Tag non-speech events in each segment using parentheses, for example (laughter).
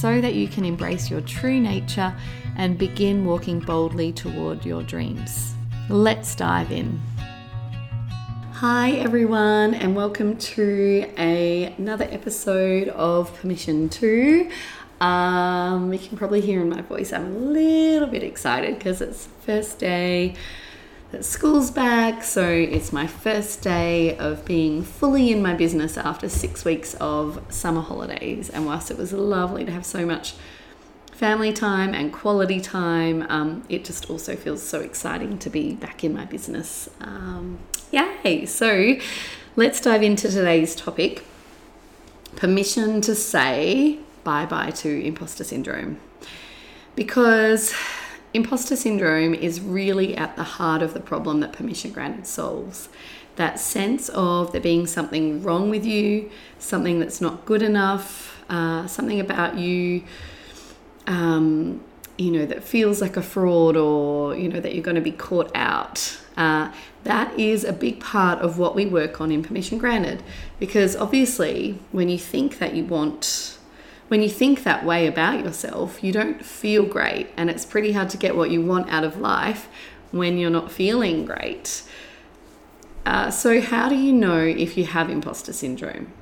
so that you can embrace your true nature and begin walking boldly toward your dreams. Let's dive in. Hi everyone and welcome to a, another episode of Permission to. Um, you can probably hear in my voice I'm a little bit excited because it's first day that school's back, so it's my first day of being fully in my business after six weeks of summer holidays. And whilst it was lovely to have so much family time and quality time, um, it just also feels so exciting to be back in my business. Um, yay! So let's dive into today's topic permission to say bye bye to imposter syndrome. Because Imposter syndrome is really at the heart of the problem that permission granted solves. That sense of there being something wrong with you, something that's not good enough, uh, something about you, um, you know, that feels like a fraud or, you know, that you're going to be caught out. Uh, that is a big part of what we work on in permission granted. Because obviously, when you think that you want when you think that way about yourself, you don't feel great, and it's pretty hard to get what you want out of life when you're not feeling great. Uh, so, how do you know if you have imposter syndrome?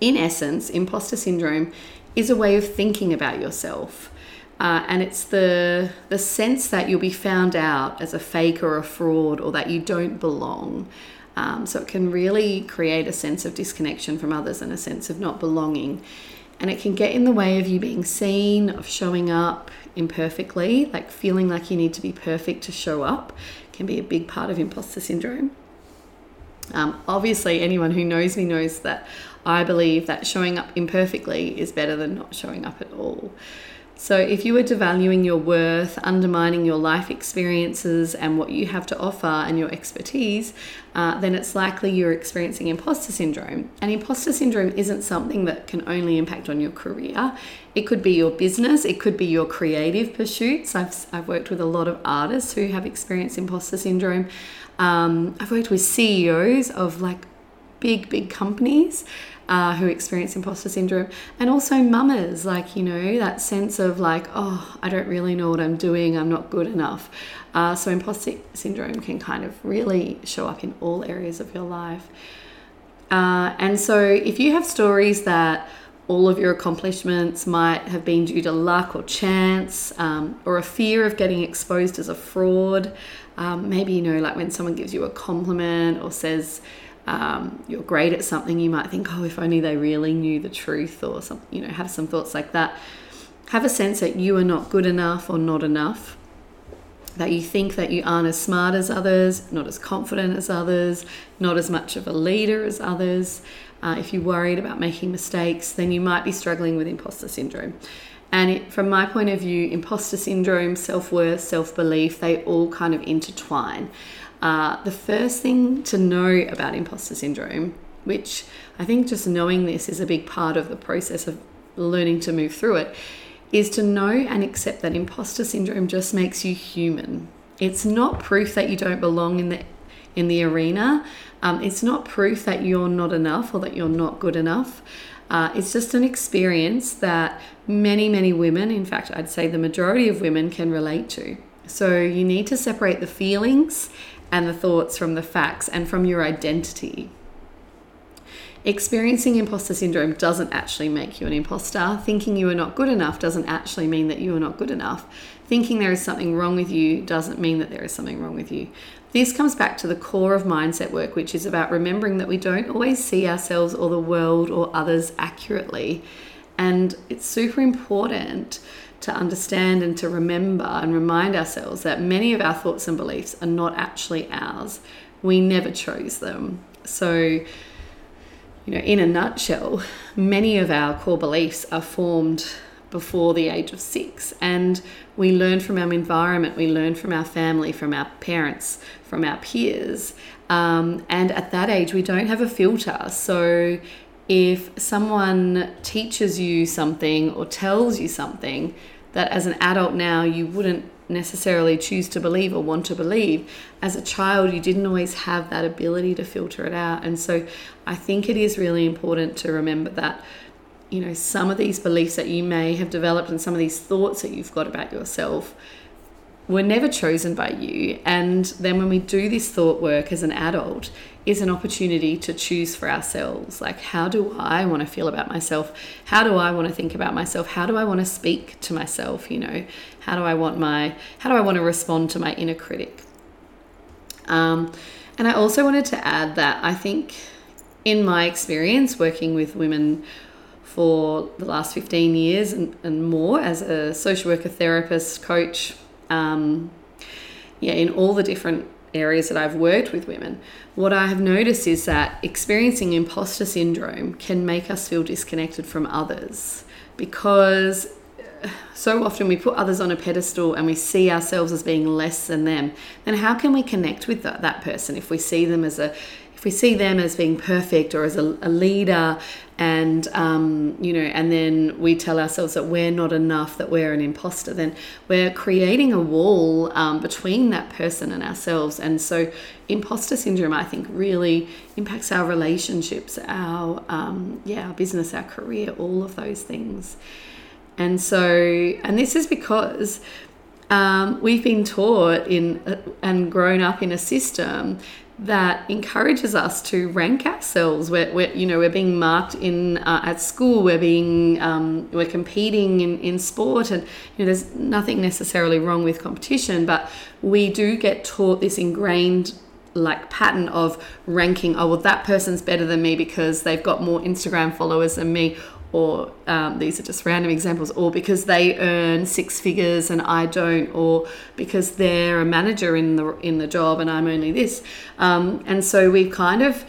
In essence, imposter syndrome is a way of thinking about yourself. Uh, and it's the the sense that you'll be found out as a fake or a fraud or that you don't belong. Um, so it can really create a sense of disconnection from others and a sense of not belonging. And it can get in the way of you being seen, of showing up imperfectly, like feeling like you need to be perfect to show up, can be a big part of imposter syndrome. Um, obviously, anyone who knows me knows that I believe that showing up imperfectly is better than not showing up at all. So, if you are devaluing your worth, undermining your life experiences and what you have to offer and your expertise, uh, then it's likely you're experiencing imposter syndrome. And imposter syndrome isn't something that can only impact on your career, it could be your business, it could be your creative pursuits. I've, I've worked with a lot of artists who have experienced imposter syndrome. Um, I've worked with CEOs of like big, big companies uh, who experience imposter syndrome, and also mamas, like, you know, that sense of like, oh, I don't really know what I'm doing, I'm not good enough. Uh, so, imposter syndrome can kind of really show up in all areas of your life. Uh, and so, if you have stories that all of your accomplishments might have been due to luck or chance um, or a fear of getting exposed as a fraud. Um, maybe, you know, like when someone gives you a compliment or says, um, you're great at something, you might think, oh, if only they really knew the truth, or some, you know, have some thoughts like that. Have a sense that you are not good enough or not enough. That you think that you aren't as smart as others, not as confident as others, not as much of a leader as others. Uh, if you're worried about making mistakes, then you might be struggling with imposter syndrome. And it, from my point of view, imposter syndrome, self worth, self belief, they all kind of intertwine. Uh, the first thing to know about imposter syndrome, which I think just knowing this is a big part of the process of learning to move through it, is to know and accept that imposter syndrome just makes you human. It's not proof that you don't belong in the in the arena. Um, it's not proof that you're not enough or that you're not good enough. Uh, it's just an experience that many, many women, in fact, I'd say the majority of women, can relate to. So you need to separate the feelings and the thoughts from the facts and from your identity. Experiencing imposter syndrome doesn't actually make you an imposter. Thinking you are not good enough doesn't actually mean that you are not good enough. Thinking there is something wrong with you doesn't mean that there is something wrong with you. This comes back to the core of mindset work, which is about remembering that we don't always see ourselves or the world or others accurately. And it's super important to understand and to remember and remind ourselves that many of our thoughts and beliefs are not actually ours. We never chose them. So, you know, in a nutshell, many of our core beliefs are formed before the age of six. And we learn from our environment, we learn from our family, from our parents, from our peers. Um, and at that age, we don't have a filter. So if someone teaches you something or tells you something that as an adult now you wouldn't necessarily choose to believe or want to believe, as a child you didn't always have that ability to filter it out. And so I think it is really important to remember that you know some of these beliefs that you may have developed and some of these thoughts that you've got about yourself were never chosen by you and then when we do this thought work as an adult is an opportunity to choose for ourselves. Like how do i want to feel about myself? How do i want to think about myself? How do i want to speak to myself you know? How do i want my how do i want to respond to my inner critic? Um, and i also wanted to add that i think in my experience working with women for the last 15 years and, and more as a social worker, therapist, coach, um, yeah, in all the different areas that I've worked with women, what I have noticed is that experiencing imposter syndrome can make us feel disconnected from others because uh, so often we put others on a pedestal and we see ourselves as being less than them. Then how can we connect with that, that person if we see them as a if we see them as being perfect or as a, a leader and um, you know and then we tell ourselves that we're not enough that we're an imposter then we're creating a wall um, between that person and ourselves. And so imposter syndrome i think really impacts our relationships our um, yeah our business our career all of those things. And so and this is because um, we've been taught in uh, and grown up in a system that encourages us to rank ourselves. We're, we're you know we're being marked in uh, at school. We're being um, we're competing in, in sport, and you know there's nothing necessarily wrong with competition, but we do get taught this ingrained like pattern of ranking oh well that person's better than me because they've got more instagram followers than me or um, these are just random examples, or because they earn six figures and I don't, or because they're a manager in the in the job and I'm only this, um, and so we've kind of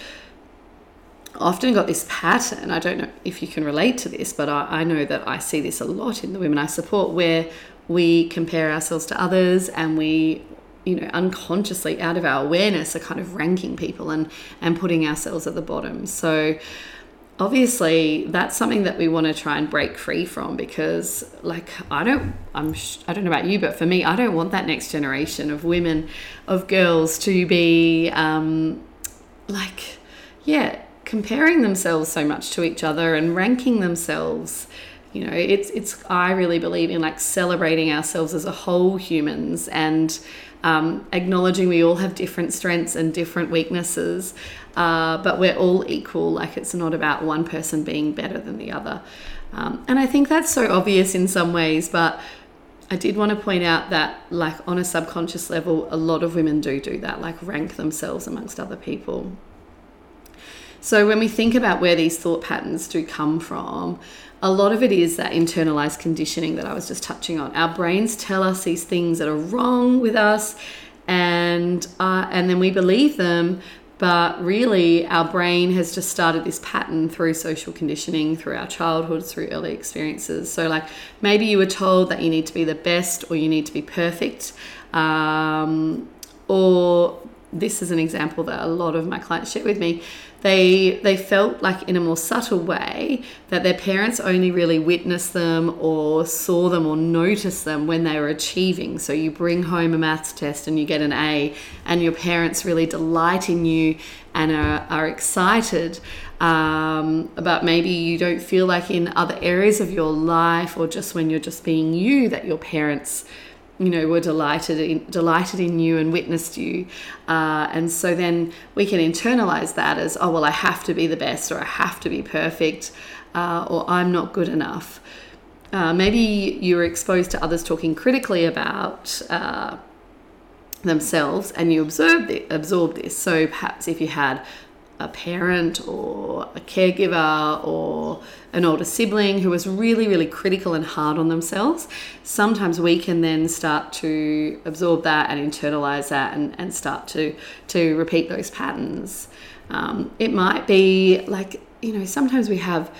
often got this pattern. I don't know if you can relate to this, but I, I know that I see this a lot in the women I support, where we compare ourselves to others and we you know unconsciously out of our awareness are kind of ranking people and and putting ourselves at the bottom so obviously that's something that we want to try and break free from because like i don't i'm i don't know about you but for me i don't want that next generation of women of girls to be um like yeah comparing themselves so much to each other and ranking themselves you know it's it's i really believe in like celebrating ourselves as a whole humans and um, acknowledging we all have different strengths and different weaknesses uh, but we're all equal. Like it's not about one person being better than the other. Um, and I think that's so obvious in some ways, but I did want to point out that, like, on a subconscious level, a lot of women do do that, like, rank themselves amongst other people. So, when we think about where these thought patterns do come from, a lot of it is that internalized conditioning that I was just touching on. Our brains tell us these things that are wrong with us, and uh, and then we believe them but really, our brain has just started this pattern through social conditioning, through our childhood, through early experiences. So, like maybe you were told that you need to be the best or you need to be perfect, um, or this is an example that a lot of my clients share with me they they felt like in a more subtle way that their parents only really witnessed them or saw them or noticed them when they were achieving. So you bring home a maths test and you get an A and your parents really delight in you and are, are excited um, but maybe you don't feel like in other areas of your life or just when you're just being you that your parents you know were delighted in, delighted in you and witnessed you. Uh, and so then we can internalize that as oh well i have to be the best or i have to be perfect uh, or i'm not good enough. Uh, maybe you were exposed to others talking critically about uh, themselves and you observed the, absorbed this. So perhaps if you had a parent or a caregiver or an older sibling who was really, really critical and hard on themselves, sometimes we can then start to absorb that and internalize that and, and start to, to repeat those patterns. Um, it might be like you know, sometimes we have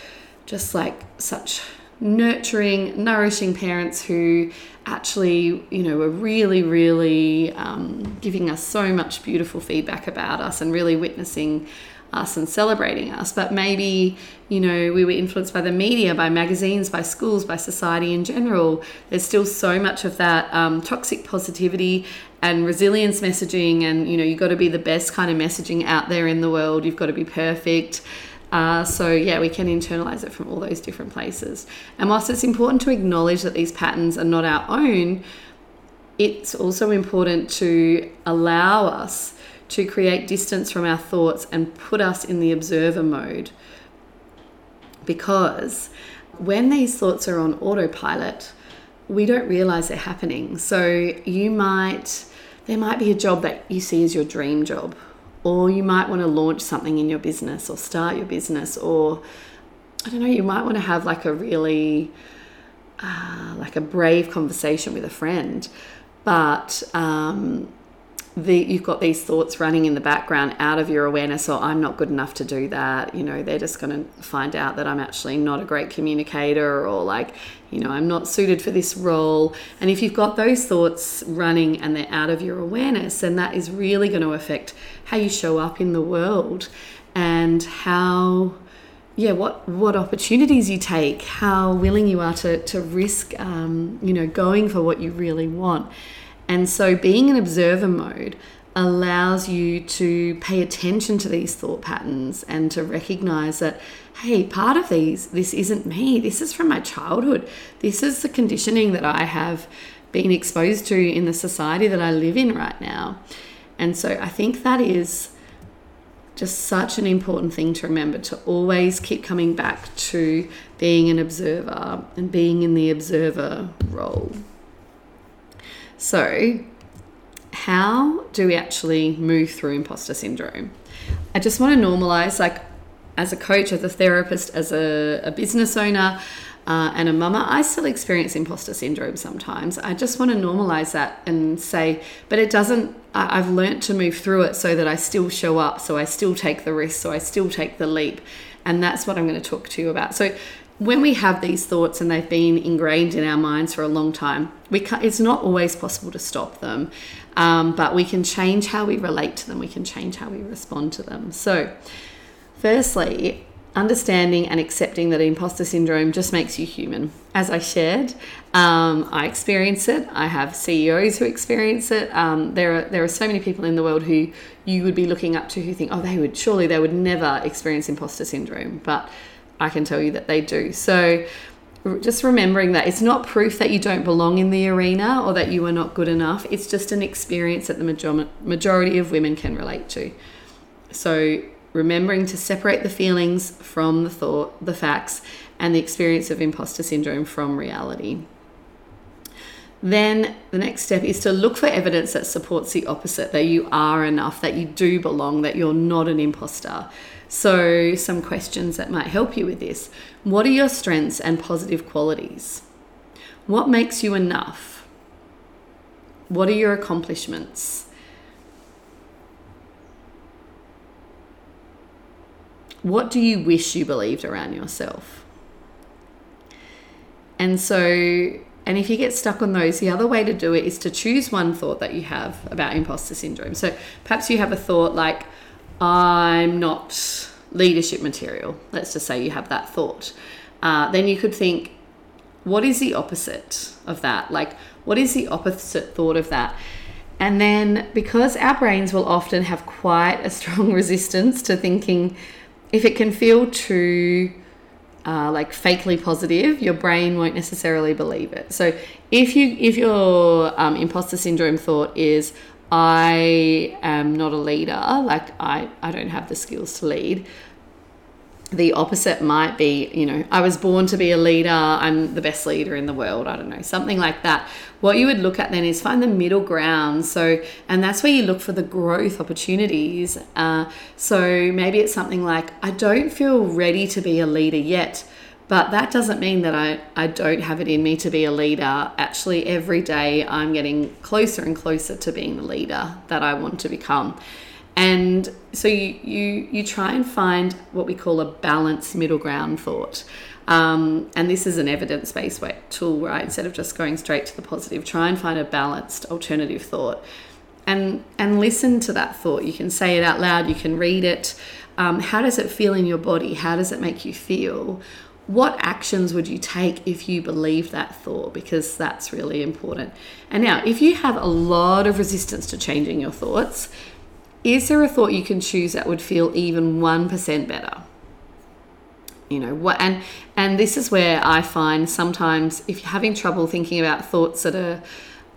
just like such nurturing, nourishing parents who actually, you know, were really, really um, giving us so much beautiful feedback about us and really witnessing us and celebrating us. But maybe, you know, we were influenced by the media, by magazines, by schools, by society in general. There's still so much of that um, toxic positivity and resilience messaging, and, you know, you've got to be the best kind of messaging out there in the world. You've got to be perfect. Uh, so, yeah, we can internalize it from all those different places. And whilst it's important to acknowledge that these patterns are not our own, it's also important to allow us to create distance from our thoughts and put us in the observer mode. Because when these thoughts are on autopilot, we don't realize they're happening. So, you might, there might be a job that you see as your dream job or you might want to launch something in your business or start your business or i don't know you might want to have like a really uh, like a brave conversation with a friend but um, the, you've got these thoughts running in the background out of your awareness or i'm not good enough to do that. You know they're just going to find out that i'm actually not a great communicator or like you know i'm not suited for this role. And if you've got those thoughts running and they're out of your awareness then that is really going to affect how you show up in the world and how yeah what what opportunities you take how willing you are to to risk um, you know going for what you really want and so being in observer mode allows you to pay attention to these thought patterns and to recognize that hey part of these this isn't me. This is from my childhood. This is the conditioning that i have been exposed to in the society that i live in right now. And so i think that is just such an important thing to remember to always keep coming back to being an observer and being in the observer role so, how do we actually move through imposter syndrome? I just want to normalize, like, as a coach, as a therapist, as a, a business owner, uh, and a mama, I still experience imposter syndrome sometimes. I just want to normalize that and say, but it doesn't, I, I've learned to move through it so that I still show up, so I still take the risk, so I still take the leap. And that's what I'm going to talk to you about. So, when we have these thoughts and they've been ingrained in our minds for a long time, we it's not always possible to stop them, um, but we can change how we relate to them. We can change how we respond to them. So, firstly, understanding and accepting that imposter syndrome just makes you human. As I shared, um, I experience it. I have CEOs who experience it. Um, there are there are so many people in the world who you would be looking up to who think, oh, they would surely they would never experience imposter syndrome, but I can tell you that they do. So just remembering that it's not proof that you don't belong in the arena or that you are not good enough. It's just an experience that the majority of women can relate to. So remembering to separate the feelings from the thought, the facts, and the experience of imposter syndrome from reality. Then the next step is to look for evidence that supports the opposite that you are enough, that you do belong, that you're not an imposter. So, some questions that might help you with this. What are your strengths and positive qualities? What makes you enough? What are your accomplishments? What do you wish you believed around yourself? And so, and if you get stuck on those, the other way to do it is to choose one thought that you have about imposter syndrome. So perhaps you have a thought like, I'm not leadership material. Let's just say you have that thought. Uh, then you could think, what is the opposite of that? Like, what is the opposite thought of that? And then, because our brains will often have quite a strong (laughs) resistance to thinking, if it can feel too uh, like fakely positive, your brain won't necessarily believe it. So, if you if your um, imposter syndrome thought is I am not a leader, like I, I don't have the skills to lead. The opposite might be, you know, I was born to be a leader, I'm the best leader in the world, I don't know, something like that. What you would look at then is find the middle ground. So, and that's where you look for the growth opportunities. Uh, so maybe it's something like, I don't feel ready to be a leader yet but that doesn't mean that I, I don't have it in me to be a leader. Actually, every day I'm getting closer and closer to being the leader that I want to become. And so you, you, you try and find what we call a balanced middle ground thought. Um, and this is an evidence based tool, right? Instead of just going straight to the positive, try and find a balanced alternative thought. And, and listen to that thought. You can say it out loud, you can read it. Um, how does it feel in your body? How does it make you feel? What actions would you take if you believe that thought? Because that's really important. And now, if you have a lot of resistance to changing your thoughts, is there a thought you can choose that would feel even 1% better? You know, what and and this is where I find sometimes if you're having trouble thinking about thoughts that are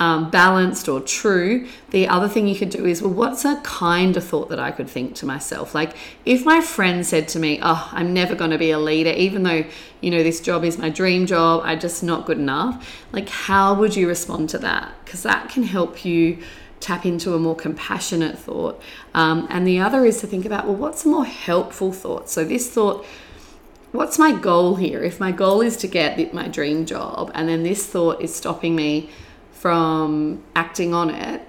um, balanced or true, the other thing you could do is, well, what's a kind of thought that I could think to myself? Like, if my friend said to me, oh, I'm never going to be a leader, even though, you know, this job is my dream job, I'm just not good enough, like, how would you respond to that? Because that can help you tap into a more compassionate thought. Um, and the other is to think about, well, what's a more helpful thought? So, this thought, what's my goal here? If my goal is to get my dream job, and then this thought is stopping me from acting on it,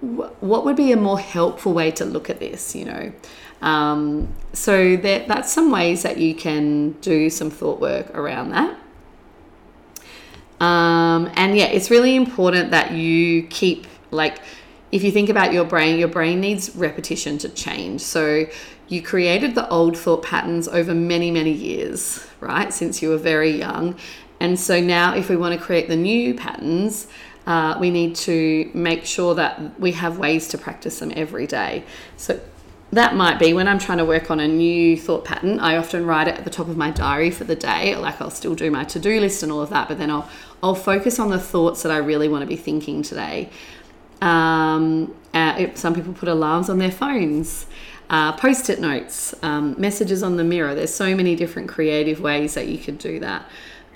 what would be a more helpful way to look at this, you know? Um, so that, that's some ways that you can do some thought work around that. Um, and yeah, it's really important that you keep like if you think about your brain, your brain needs repetition to change. So you created the old thought patterns over many, many years, right? Since you were very young. And so now, if we want to create the new patterns, uh, we need to make sure that we have ways to practice them every day. So that might be when I'm trying to work on a new thought pattern. I often write it at the top of my diary for the day. Like I'll still do my to-do list and all of that, but then I'll I'll focus on the thoughts that I really want to be thinking today. Um, uh, some people put alarms on their phones. Uh, post-it notes, um, messages on the mirror. There's so many different creative ways that you could do that.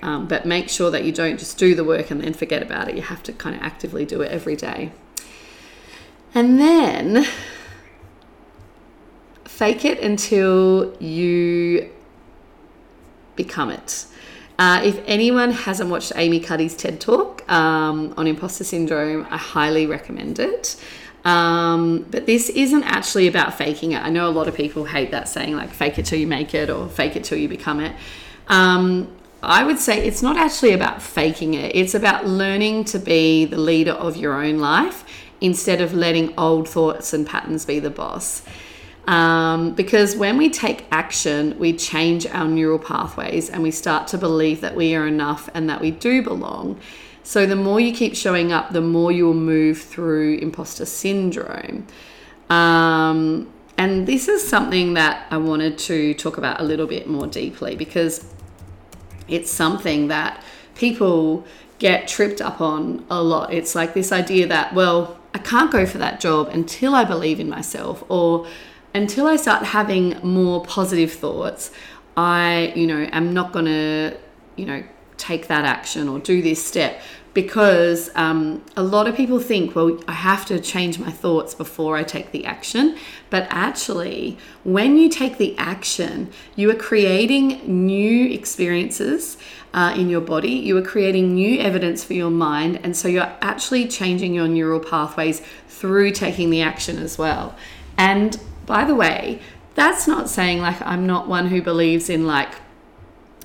Um, but make sure that you don't just do the work and then forget about it. You have to kind of actively do it every day. And then fake it until you become it. Uh, if anyone hasn't watched Amy Cuddy's TED Talk um, on imposter syndrome, I highly recommend it. Um, but this isn't actually about faking it. I know a lot of people hate that saying, like, fake it till you make it or fake it till you become it. Um, I would say it's not actually about faking it, it's about learning to be the leader of your own life instead of letting old thoughts and patterns be the boss. Um, because when we take action, we change our neural pathways and we start to believe that we are enough and that we do belong. So, the more you keep showing up, the more you will move through imposter syndrome. Um, and this is something that I wanted to talk about a little bit more deeply because it's something that people get tripped up on a lot. It's like this idea that, well, I can't go for that job until I believe in myself or until I start having more positive thoughts. I, you know, am not going to, you know, take that action or do this step because um, a lot of people think, well, I have to change my thoughts before I take the action. But actually, when you take the action, you are creating new experiences uh, in your body, you are creating new evidence for your mind, and so you're actually changing your neural pathways through taking the action as well. And by the way, that's not saying like I'm not one who believes in like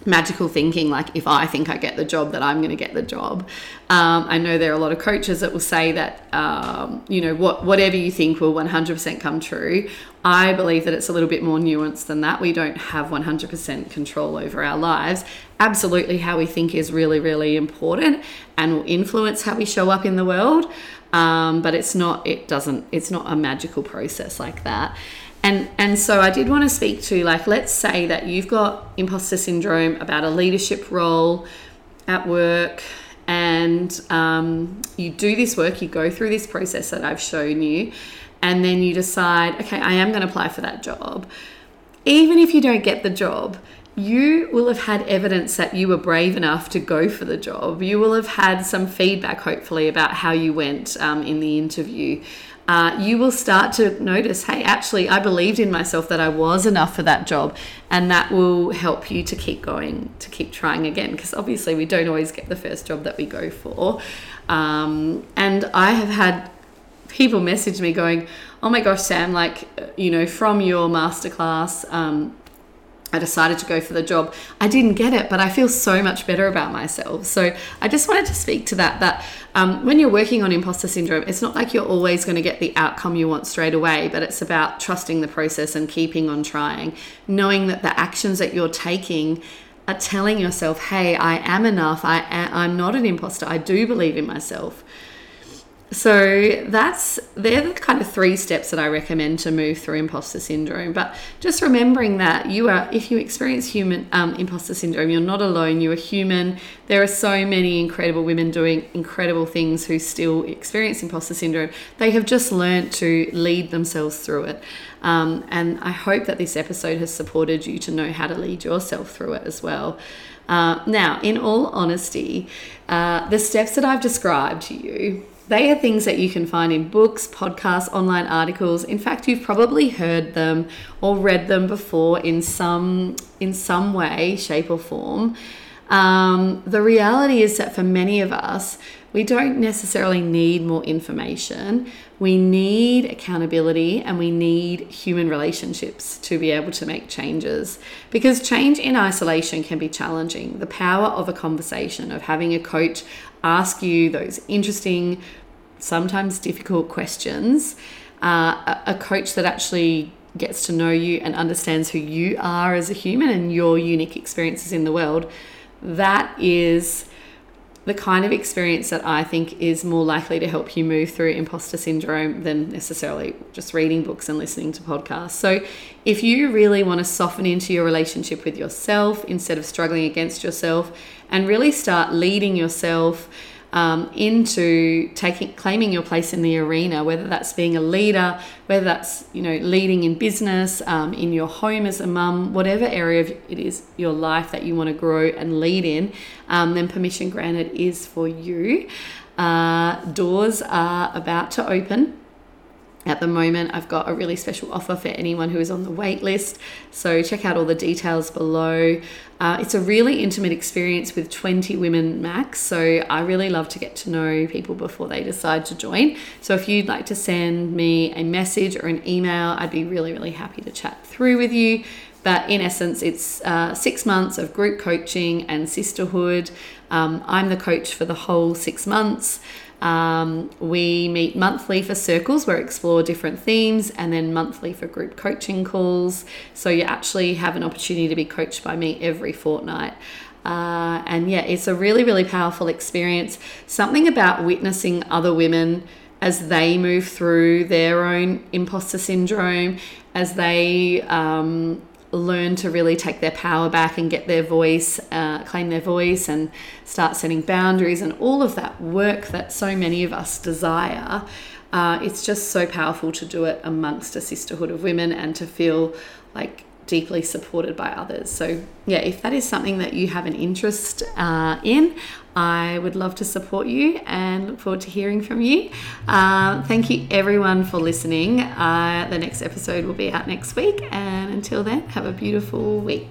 magical thinking like if i think i get the job that i'm going to get the job. Um, i know there are a lot of coaches that will say that um, you know what whatever you think will 100% come true. I believe that it's a little bit more nuanced than that. We don't have 100% control over our lives. Absolutely how we think is really really important and will influence how we show up in the world. Um, but it's not it doesn't it's not a magical process like that and and so I did want to speak to like let's say that you've got imposter syndrome about a leadership role at work and um, you do this work you go through this process that I've shown you and then you decide okay I am going to apply for that job even if you don't get the job you will have had evidence that you were brave enough to go for the job. You will have had some feedback, hopefully, about how you went um, in the interview uh, you will start to notice hey, actually, I believed in myself that I was enough for that job. And that will help you to keep going, to keep trying again, because obviously we don't always get the first job that we go for. Um, and I have had people message me going, "Oh my gosh, Sam! Like, you know, from your masterclass, um, I decided to go for the job. I didn't get it, but I feel so much better about myself. So I just wanted to speak to that. That um, when you're working on imposter syndrome, it's not like you're always going to get the outcome you want straight away, but it's about trusting the process and keeping on trying, knowing that the actions that you're taking are telling yourself, "Hey, I am enough. I I'm not an imposter. I do believe in myself." So that's they're the kind of three steps that I recommend to move through imposter syndrome. But just remembering that you are, if you experience human um, imposter syndrome, you're not alone. You are human. There are so many incredible women doing incredible things who still experience imposter syndrome. They have just learned to lead themselves through it. Um, and I hope that this episode has supported you to know how to lead yourself through it as well. Uh, now, in all honesty, uh, the steps that I've described to you they are things that you can find in books, podcasts, online articles. In fact, you've probably heard them or read them before in some in some way, shape, or form. Um, the reality is that for many of us, we don't necessarily need more information. We need accountability and we need human relationships to be able to make changes. Because change in isolation can be challenging. The power of a conversation, of having a coach ask you those interesting, sometimes difficult questions, uh, a, a coach that actually gets to know you and understands who you are as a human and your unique experiences in the world, that is the kind of experience that I think is more likely to help you move through imposter syndrome than necessarily just reading books and listening to podcasts. So, if you really want to soften into your relationship with yourself instead of struggling against yourself and really start leading yourself um, into taking claiming your place in the arena, whether that's being a leader, whether that's you know leading in business, um, in your home as a mum, whatever area of it is your life that you want to grow and lead in, um, then permission granted is for you. Uh, doors are about to open at the moment, I've got a really special offer for anyone who is on the wait list. So check out all the details below. Uh, it's a really intimate experience with 20 women max. So I really love to get to know people before they decide to join. So if you'd like to send me a message or an email, I'd be really, really happy to chat through with you. But in essence, it's uh, six months of group coaching and sisterhood. Um, I'm the coach for the whole six months. Um, we meet monthly for circles where we explore different themes, and then monthly for group coaching calls. So you actually have an opportunity to be coached by me every fortnight. Uh, and yeah, it's a really, really powerful experience. Something about witnessing other women as they move through their own imposter syndrome, as they um, learn to really take their power back and get their voice, uh, claim their voice, and start setting boundaries and all of that work that so many of us desire. Uh, it's just so powerful to do it amongst a sisterhood of women and to feel like deeply supported by others. So, yeah, if that is something that you have an interest uh, in, I would love to support you and look forward to hearing from you. Uh, thank you, everyone, for listening. Uh, the next episode will be out next week. And until then, have a beautiful week.